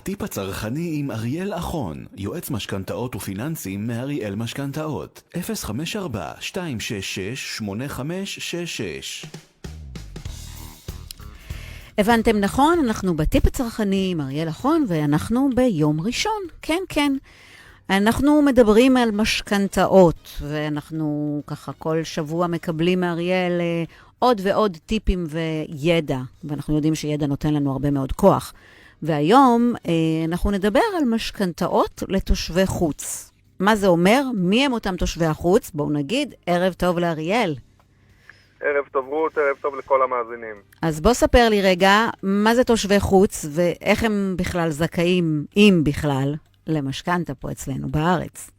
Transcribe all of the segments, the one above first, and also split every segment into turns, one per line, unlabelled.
הטיפ הצרכני עם אריאל אחון, יועץ משכנתאות ופיננסים מאריאל משכנתאות, 054-266-8566
הבנתם נכון, אנחנו בטיפ הצרכני עם אריאל אחון, ואנחנו ביום ראשון, כן, כן. אנחנו מדברים על משכנתאות, ואנחנו ככה כל שבוע מקבלים מאריאל אה, עוד ועוד טיפים וידע, ואנחנו יודעים שידע נותן לנו הרבה מאוד כוח. והיום אה, אנחנו נדבר על משכנתאות לתושבי חוץ. מה זה אומר? מי הם אותם תושבי החוץ? בואו נגיד, ערב טוב לאריאל.
ערב טוב רות, ערב טוב לכל המאזינים.
אז בוא ספר לי רגע, מה זה תושבי חוץ ואיך הם בכלל זכאים, אם בכלל, למשכנתה פה אצלנו בארץ.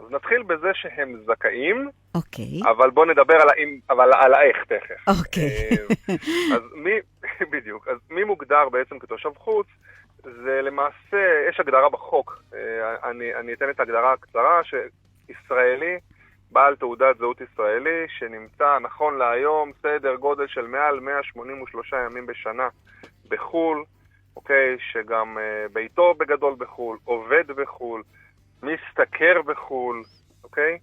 אז נתחיל בזה שהם זכאים,
אוקיי.
אבל בואו נדבר על האם, אבל על האיך תכף.
אוקיי.
אה, אז מי, בדיוק, אז מי מוגדר בעצם כתושב חוץ? זה למעשה, יש הגדרה בחוק, אה, אני, אני אתן את ההגדרה הקצרה, שישראלי, בעל תעודת זהות ישראלי, שנמצא נכון להיום סדר גודל של מעל 183 ימים בשנה בחו"ל, אוקיי, שגם uh, ביתו בגדול בחו"ל, עובד בחו"ל, משתכר בחו"ל, אוקיי?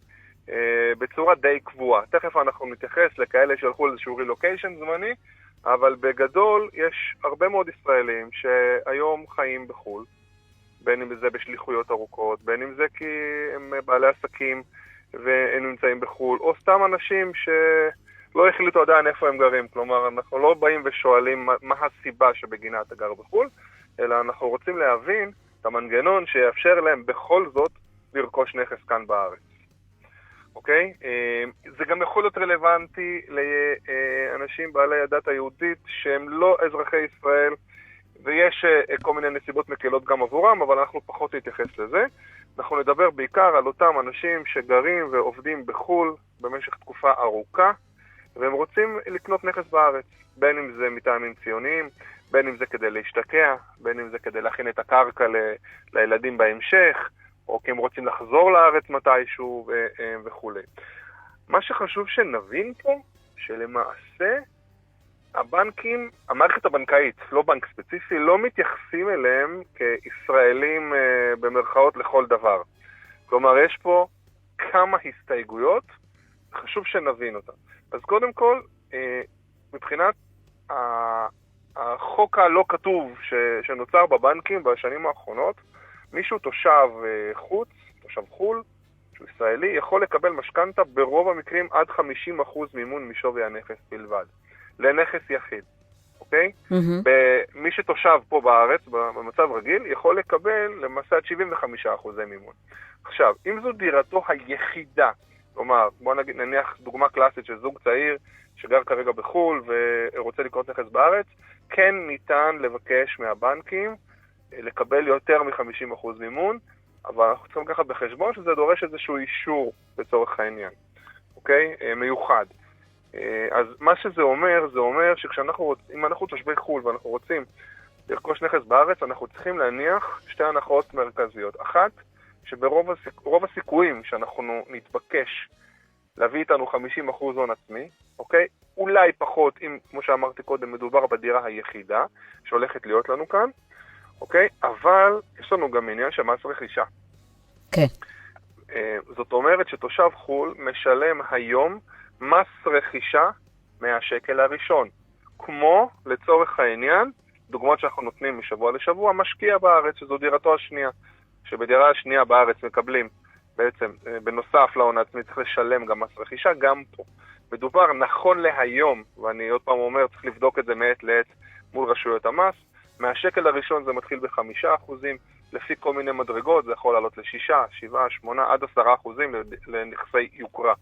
Uh, בצורה די קבועה. תכף אנחנו נתייחס לכאלה שהלכו לאיזשהו רילוקיישן זמני, אבל בגדול יש הרבה מאוד ישראלים שהיום חיים בחו"ל, בין אם זה בשליחויות ארוכות, בין אם זה כי הם בעלי עסקים והם נמצאים בחו"ל, או סתם אנשים ש... לא החליטו עדיין איפה הם גרים. כלומר, אנחנו לא באים ושואלים מה הסיבה שבגינה אתה גר בחו"ל, אלא אנחנו רוצים להבין את המנגנון שיאפשר להם בכל זאת לרכוש נכס כאן בארץ. אוקיי? אה, זה גם יכול להיות רלוונטי לאנשים בעלי הדת היהודית שהם לא אזרחי ישראל, ויש אה, כל מיני נסיבות מקלות גם עבורם, אבל אנחנו פחות נתייחס לזה. אנחנו נדבר בעיקר על אותם אנשים שגרים ועובדים בחו"ל במשך תקופה ארוכה, והם רוצים לקנות נכס בארץ, בין אם זה מטעמים ציוניים, בין אם זה כדי להשתקע, בין אם זה כדי להכין את הקרקע ל, לילדים בהמשך, או כי הם רוצים לחזור לארץ מתישהו אה, וכולי. מה שחשוב שנבין פה, שלמעשה הבנקים, המערכת הבנקאית, לא בנק ספציפי, לא מתייחסים אליהם כישראלים אה, במרכאות לכל דבר. כלומר, יש פה כמה הסתייגויות, חשוב שנבין אותן. אז קודם כל, אה, מבחינת החוק הלא כתוב שנוצר בבנקים בשנים האחרונות, מישהו תושב אה, חוץ, תושב חו"ל, שהוא ישראלי, יכול לקבל משכנתה ברוב המקרים עד 50% מימון משווי הנכס בלבד, לנכס יחיד, אוקיי? Mm-hmm. מי שתושב פה בארץ, במצב רגיל, יכול לקבל למעשה עד 75% מימון. עכשיו, אם זו דירתו היחידה, כלומר, בוא נגיד, נניח דוגמה קלאסית של זוג צעיר שגר כרגע בחו"ל ורוצה לקנות נכס בארץ, כן ניתן לבקש מהבנקים לקבל יותר מ-50% מימון, אבל אנחנו צריכים לקחת בחשבון שזה דורש איזשהו אישור לצורך העניין, אוקיי? אה, מיוחד. אה, אז מה שזה אומר, זה אומר שכשאנחנו רוצים, אם אנחנו תושבי חו"ל ואנחנו רוצים לרכוש נכס בארץ, אנחנו צריכים להניח שתי הנחות מרכזיות. אחת, שברוב הסיכ... הסיכויים שאנחנו נתבקש להביא איתנו 50% הון עצמי, אוקיי? אולי פחות, אם, כמו שאמרתי קודם, מדובר בדירה היחידה שהולכת להיות לנו כאן, אוקיי? אבל יש לנו גם עניין של מס רכישה.
כן.
אה, זאת אומרת שתושב חו"ל משלם היום מס רכישה מהשקל הראשון. כמו, לצורך העניין, דוגמאות שאנחנו נותנים משבוע לשבוע, משקיע בארץ, שזו דירתו השנייה. שבדירה השנייה בארץ מקבלים בעצם, אה, בנוסף להון העצמי צריך לשלם גם מס רכישה, גם פה. מדובר נכון להיום, ואני עוד פעם אומר, צריך לבדוק את זה מעת לעת מול רשויות המס, מהשקל הראשון זה מתחיל בחמישה אחוזים, לפי כל מיני מדרגות זה יכול לעלות לשישה, שבעה, שמונה, עד עשרה אחוזים לנכסי יוקרה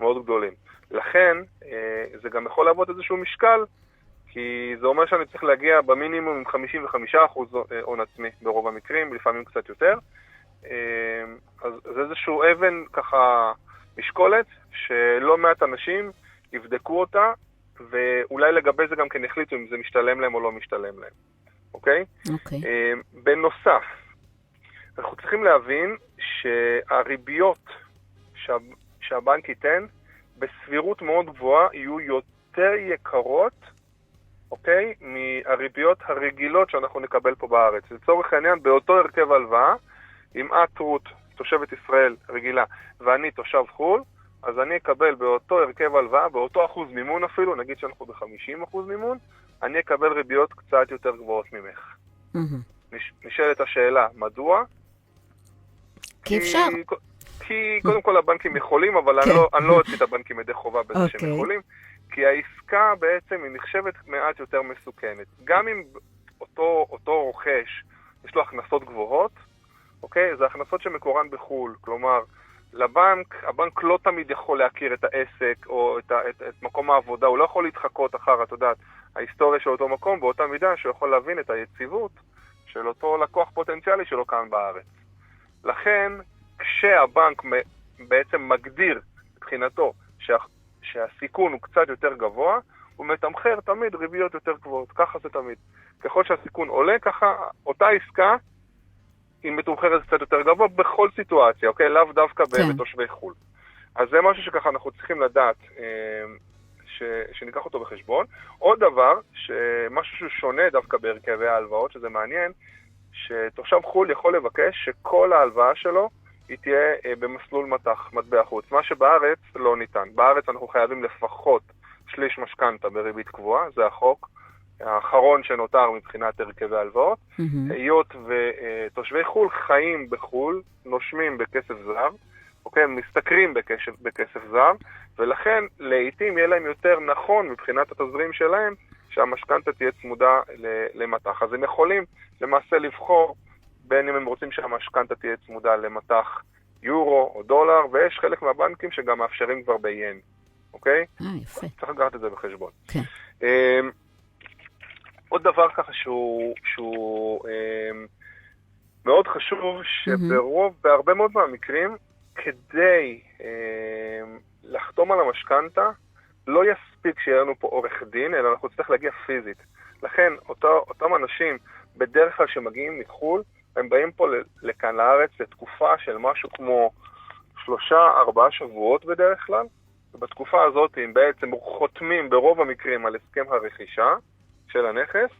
מאוד גדולים. לכן, אה, זה גם יכול להוות איזשהו משקל כי זה אומר שאני צריך להגיע במינימום עם 55% הון עצמי ברוב המקרים, לפעמים קצת יותר. אמ, אז זה איזשהו אבן ככה משקולת, שלא מעט אנשים יבדקו אותה, ואולי לגבי זה גם כן יחליטו אם זה משתלם להם או לא משתלם להם, אוקיי?
אוקיי.
אמ, בנוסף, אנחנו צריכים להבין שהריביות שה, שהבנק ייתן, בסבירות מאוד גבוהה, יהיו יותר יקרות אוקיי? מהריביות הרגילות שאנחנו נקבל פה בארץ. לצורך העניין, באותו הרכב הלוואה, אם את, רות, תושבת ישראל רגילה, ואני תושב חו"ל, אז אני אקבל באותו הרכב הלוואה, באותו אחוז מימון אפילו, נגיד שאנחנו ב-50 אחוז מימון, אני אקבל ריביות קצת יותר גבוהות ממך.
מהמם.
נש, נשאלת השאלה, מדוע?
כי אפשר.
כי קודם כל הבנקים יכולים, אבל
כן.
אני לא- אני לא אוציא את הבנקים ידי חובה בזה שהם
אוקיי.
יכולים, כי העסקה בעצם היא נחשבת מעט יותר מסוכנת. גם אם אותו, אותו רוכש יש לו הכנסות גבוהות, אוקיי? זה הכנסות שמקורן בחו"ל. כלומר, לבנק, הבנק לא תמיד יכול להכיר את העסק או את, את, את מקום העבודה, הוא לא יכול להתחקות אחר, את יודעת, ההיסטוריה של אותו מקום באותה מידה שהוא יכול להבין את היציבות של אותו לקוח פוטנציאלי שלו כאן בארץ. לכן, כשהבנק בעצם מגדיר מבחינתו שה, שהסיכון הוא קצת יותר גבוה, הוא מתמחר תמיד ריביות יותר גבוהות, ככה זה תמיד. ככל שהסיכון עולה, ככה אותה עסקה היא מתומחרת קצת יותר גבוה בכל סיטואציה, אוקיי? לאו דווקא
כן.
בתושבי חו"ל. אז זה משהו שככה אנחנו צריכים לדעת, אה, ש, שניקח אותו בחשבון. עוד דבר, משהו שהוא שונה דווקא בהרכבי ההלוואות, שזה מעניין, שתושב חו"ל יכול לבקש שכל ההלוואה שלו היא תהיה אה, במסלול מטח, מטבע חוץ, מה שבארץ לא ניתן. בארץ אנחנו חייבים לפחות שליש משכנתה בריבית קבועה, זה החוק האחרון שנותר מבחינת הרכבי ההלוואות.
מהמם.
היות ותושבי חו"ל חיים בחו"ל, נושמים בכסף זר, אוקיי? משתכרים בכסף, בכסף זר, ולכן לעיתים יהיה להם יותר נכון מבחינת התזרים שלהם שהמשכנתה תהיה צמודה למטח. אז הם יכולים למעשה לבחור בין אם הם רוצים שהמשכנתה תהיה צמודה למטח יורו או דולר, ויש חלק מהבנקים שגם מאפשרים כבר ב-ין, אוקיי?
אה, יפה.
צריך לקחת את זה בחשבון.
כן.
אמ, עוד דבר ככה שהוא, שהוא אמ, מאוד חשוב, שברוב, בהרבה מאוד מהמקרים, כדי אמ, לחתום על המשכנתה, לא יספיק שיהיה לנו פה עורך דין, אלא אנחנו נצטרך להגיע פיזית. לכן, אותו, אותם אנשים, בדרך כלל שמגיעים מחו"ל, הם באים פה לכאן לארץ לתקופה של משהו כמו שלושה, ארבעה שבועות בדרך כלל, ובתקופה הזאת הם בעצם חותמים ברוב המקרים על הסכם הרכישה של הנכס,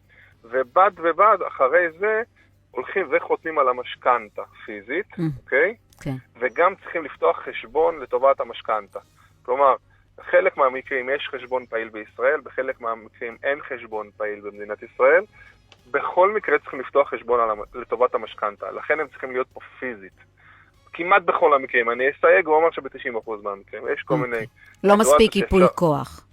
ובד בבד אחרי זה הולכים וחותמים על המשכנתה פיזית,
Mm.
אוקיי?
כן.
וגם צריכים לפתוח חשבון לטובת המשכנתה. כלומר, בחלק מהמקרים יש חשבון פעיל בישראל, בחלק מהמקרים אין חשבון פעיל במדינת ישראל. בכל מקרה צריכים לפתוח חשבון על לטובת המשכנתה, לכן הם צריכים להיות פה פיזית. כמעט בכל המקרים, אני אסייג ואומר שב-90% מהמקרים, יש כל
אוקיי.
מיני...
לא מספיק ייפוי כוח.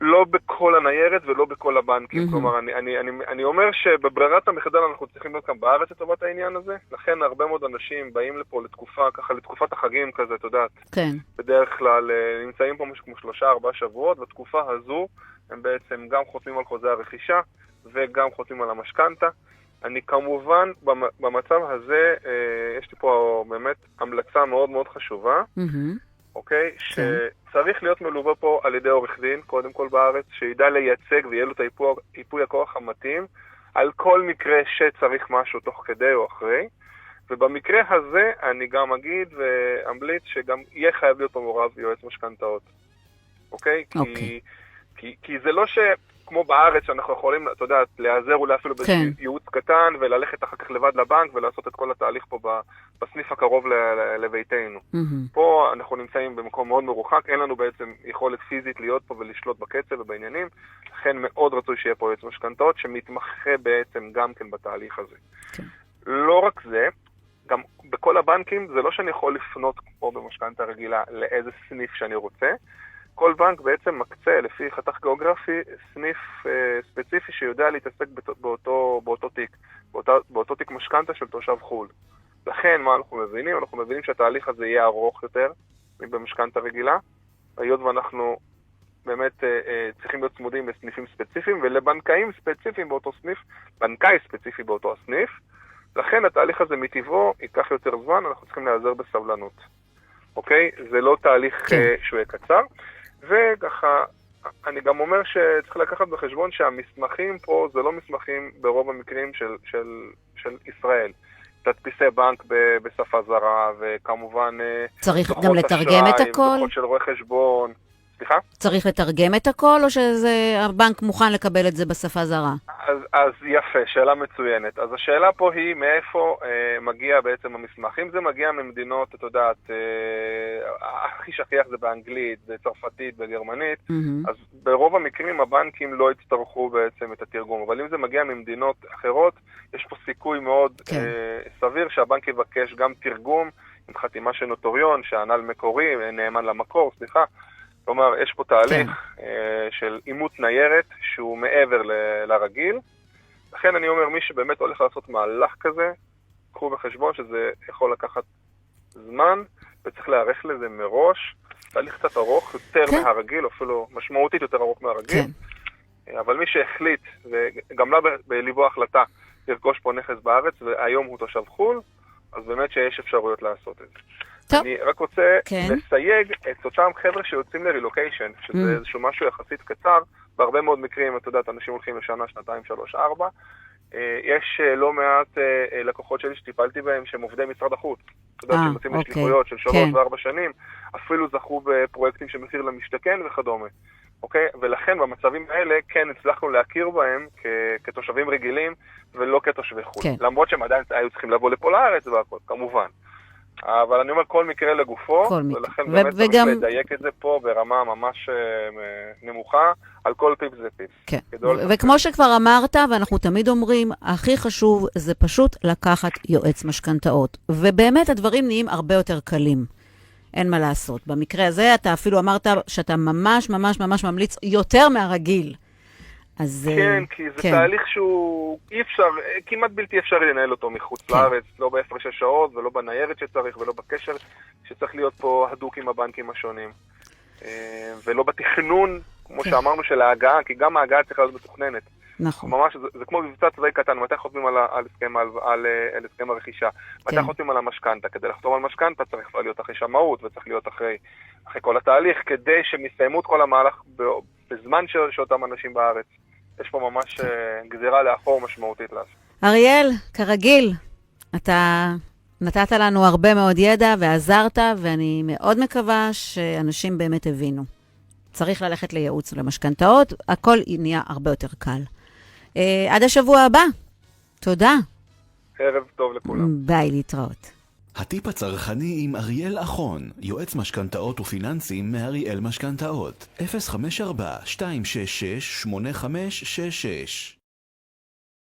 לא בכל הניירת ולא בכל הבנקים.
מהמם.
כלומר, אני, אני, אני, אני אומר שבברירת המחדל אנחנו צריכים להיות כאן בארץ לטובת העניין הזה, לכן הרבה מאוד אנשים באים לפה לתקופה, ככה לתקופת החגים כזה, את יודעת,
כן.
בדרך כלל אה, נמצאים פה משהו כמו שלושה ארבעה שבועות, בתקופה הזו הם בעצם גם חותמים על חוזה הרכישה וגם חותמים על המשכנתה. אני כמובן, במ- במצב הזה, אה, יש לי פה באמת המלצה מאוד מאוד חשובה. אוקיי?
כן.
שצריך להיות מלווה פה על ידי עורך דין, קודם כל בארץ, שידע לייצג ויהיה לו את היפוי, ייפוי הכוח המתאים על כל מקרה שצריך משהו תוך כדי או אחרי. ובמקרה הזה אני גם אגיד ואמליץ שגם יהיה חייב להיות פה מעורב יועץ משכנתאות, אוקיי?
אוקיי.
כי, כי, כי זה לא שכמו בארץ שאנחנו יכולים, אתה יודע, להיעזר אולי אפילו באיזה
כן.
ייעוץ קטן וללכת אחר כך לבד לבנק ולעשות את כל התהליך פה בסניף הקרוב לביתנו.
מהמם.
פה אנחנו נמצאים במקום מאוד מרוחק, אין לנו בעצם יכולת פיזית להיות פה ולשלוט בקצב ובעניינים, לכן מאוד רצוי שיהיה פה יועץ משכנתאות שמתמחה בעצם גם כן בתהליך הזה.
כן.
לא רק זה, גם בכל הבנקים זה לא שאני יכול לפנות כמו במשכנתה רגילה לאיזה סניף שאני רוצה, כל בנק בעצם מקצה לפי חתך גיאוגרפי סניף אה, ספציפי שיודע להתעסק באותו, באותו, באותו תיק, באותו, באותו תיק משכנתה של תושב חו"ל. לכן, מה אנחנו מבינים? אנחנו מבינים שהתהליך הזה יהיה ארוך יותר מבמשכנתה רגילה, היות ואנחנו באמת אה, אה, צריכים להיות צמודים לסניפים ספציפיים ולבנקאים ספציפיים באותו סניף, בנקאי ספציפי באותו הסניף, לכן התהליך הזה מטבעו ייקח יותר זמן, אנחנו צריכים להיעזר בסבלנות, אוקיי? זה לא תהליך
כן.
אה, שהוא יהיה קצר, וככה, אני גם אומר שצריך לקחת בחשבון שהמסמכים פה זה לא מסמכים ברוב המקרים של, של, של ישראל. תדפיסי בנק ב- בשפה זרה, וכמובן אה,
צריך גם לתרגם את הכל?
דוחות של רואי חשבון. סליחה?
צריך לתרגם את הכל, או שהבנק מוכן לקבל את זה בשפה זרה?
אז, אז יפה, שאלה מצוינת. אז השאלה פה היא מאיפה אה, מגיע בעצם המסמך. אם זה מגיע ממדינות, את יודעת, אה, הכי שכיח זה באנגלית, בצרפתית, בגרמנית,
מהמם.
אז ברוב המקרים הבנקים לא יצטרכו בעצם את התרגום. אבל אם זה מגיע ממדינות אחרות, יש פה סיכוי מאוד
כן.
אה, סביר שהבנק יבקש גם תרגום עם חתימה של נוטוריון, שהנ"ל מקורי, אה, נאמן למקור, סליחה. כלומר, יש פה תהליך אה, של אימות ניירת שהוא מעבר ל- לרגיל. לכן אני אומר, מי שבאמת הולך לעשות מהלך כזה, קחו בחשבון שזה יכול לקחת זמן, וצריך להיערך לזה מראש. תהליך קצת ארוך יותר
כן.
מהרגיל, אפילו משמעותית יותר ארוך מהרגיל.
כן.
אבל מי שהחליט, וגם לה בליבו החלטה, לרכוש פה נכס בארץ, והיום הוא תושב חו"ל, אז באמת שיש אפשרויות לעשות את זה.
טוב.
אני רק רוצה
כן.
לסייג את אותם חבר'ה שיוצאים לרילוקיישן, שזה
Mm.
איזשהו משהו יחסית קצר, בהרבה מאוד מקרים, את יודעת, אנשים הולכים לשנה, שנתיים, שלוש, ארבע. אה, יש אה, לא מעט אה, לקוחות שלי שטיפלתי בהם שהם עובדי משרד החוץ. אתה יודע, שהם יוצאים
אוקיי.
לשליחויות של שלוש
כן.
וארבע שנים, אפילו זכו בפרויקטים של מחיר למשתכן וכדומה. אוקיי? ולכן במצבים האלה כן הצלחנו להכיר בהם כ- כתושבים רגילים ולא כתושבי חו"ל.
כן.
למרות שהם עדיין היו צריכים לבוא לפה לארץ והכל, כמובן. אבל אני אומר כל מקרה לגופו,
כל מקרה.
ולכן
ו-
באמת
וגם-
צריך לדייק את זה פה ברמה ממש אה, נמוכה, על כל טיפ זה טיפ.
כן. וכמו שכבר אמרת, ואנחנו תמיד אומרים, הכי חשוב זה פשוט לקחת יועץ משכנתאות. ובאמת הדברים נהיים הרבה יותר קלים. אין מה לעשות. במקרה הזה אתה אפילו אמרת שאתה ממש ממש ממש ממליץ יותר מהרגיל. אז... אה,
כן, כי זה
כן.
תהליך שהוא אי אפשר, כמעט בלתי אפשרי לנהל אותו מחוץ
כן.
לארץ, לא בהפרשי שעות ולא בניירת שצריך ולא בקשר שצריך להיות פה הדוק עם הבנקים השונים. אה, ולא בתכנון, כמו
כן.
שאמרנו, של ההגעה, כי גם ההגעה צריכה להיות מתוכננת.
נכון.
ממש, זה, זה כמו מבצע צבאי קטן, מתי חותמים על, על, הסכם, על, על, אה, על הסכם הרכישה? מתי
כן.
חותמים על המשכנתה? כדי לחתום על משכנתה צריך כבר להיות אחרי שמאות וצריך להיות אחרי, אחרי כל התהליך, כדי שהם יסיימו את כל המהלך בזמן ש, שאותם אנשים בארץ. יש פה ממש אה, גזירה לאחור משמעותית לעשות.
אריאל, כרגיל, אתה נתת לנו הרבה מאוד ידע ועזרת, ואני מאוד מקווה שאנשים באמת הבינו. צריך ללכת לייעוץ ולמשכנתאות, הכל נהיה הרבה יותר קל. Uh, עד השבוע הבא. תודה.
ערב טוב לכולם.
ביי, להתראות.
הטיפ הצרכני עם אריאל אחון, יועץ משכנתאות ופיננסים מאריאל משכנתאות, 054-266-8566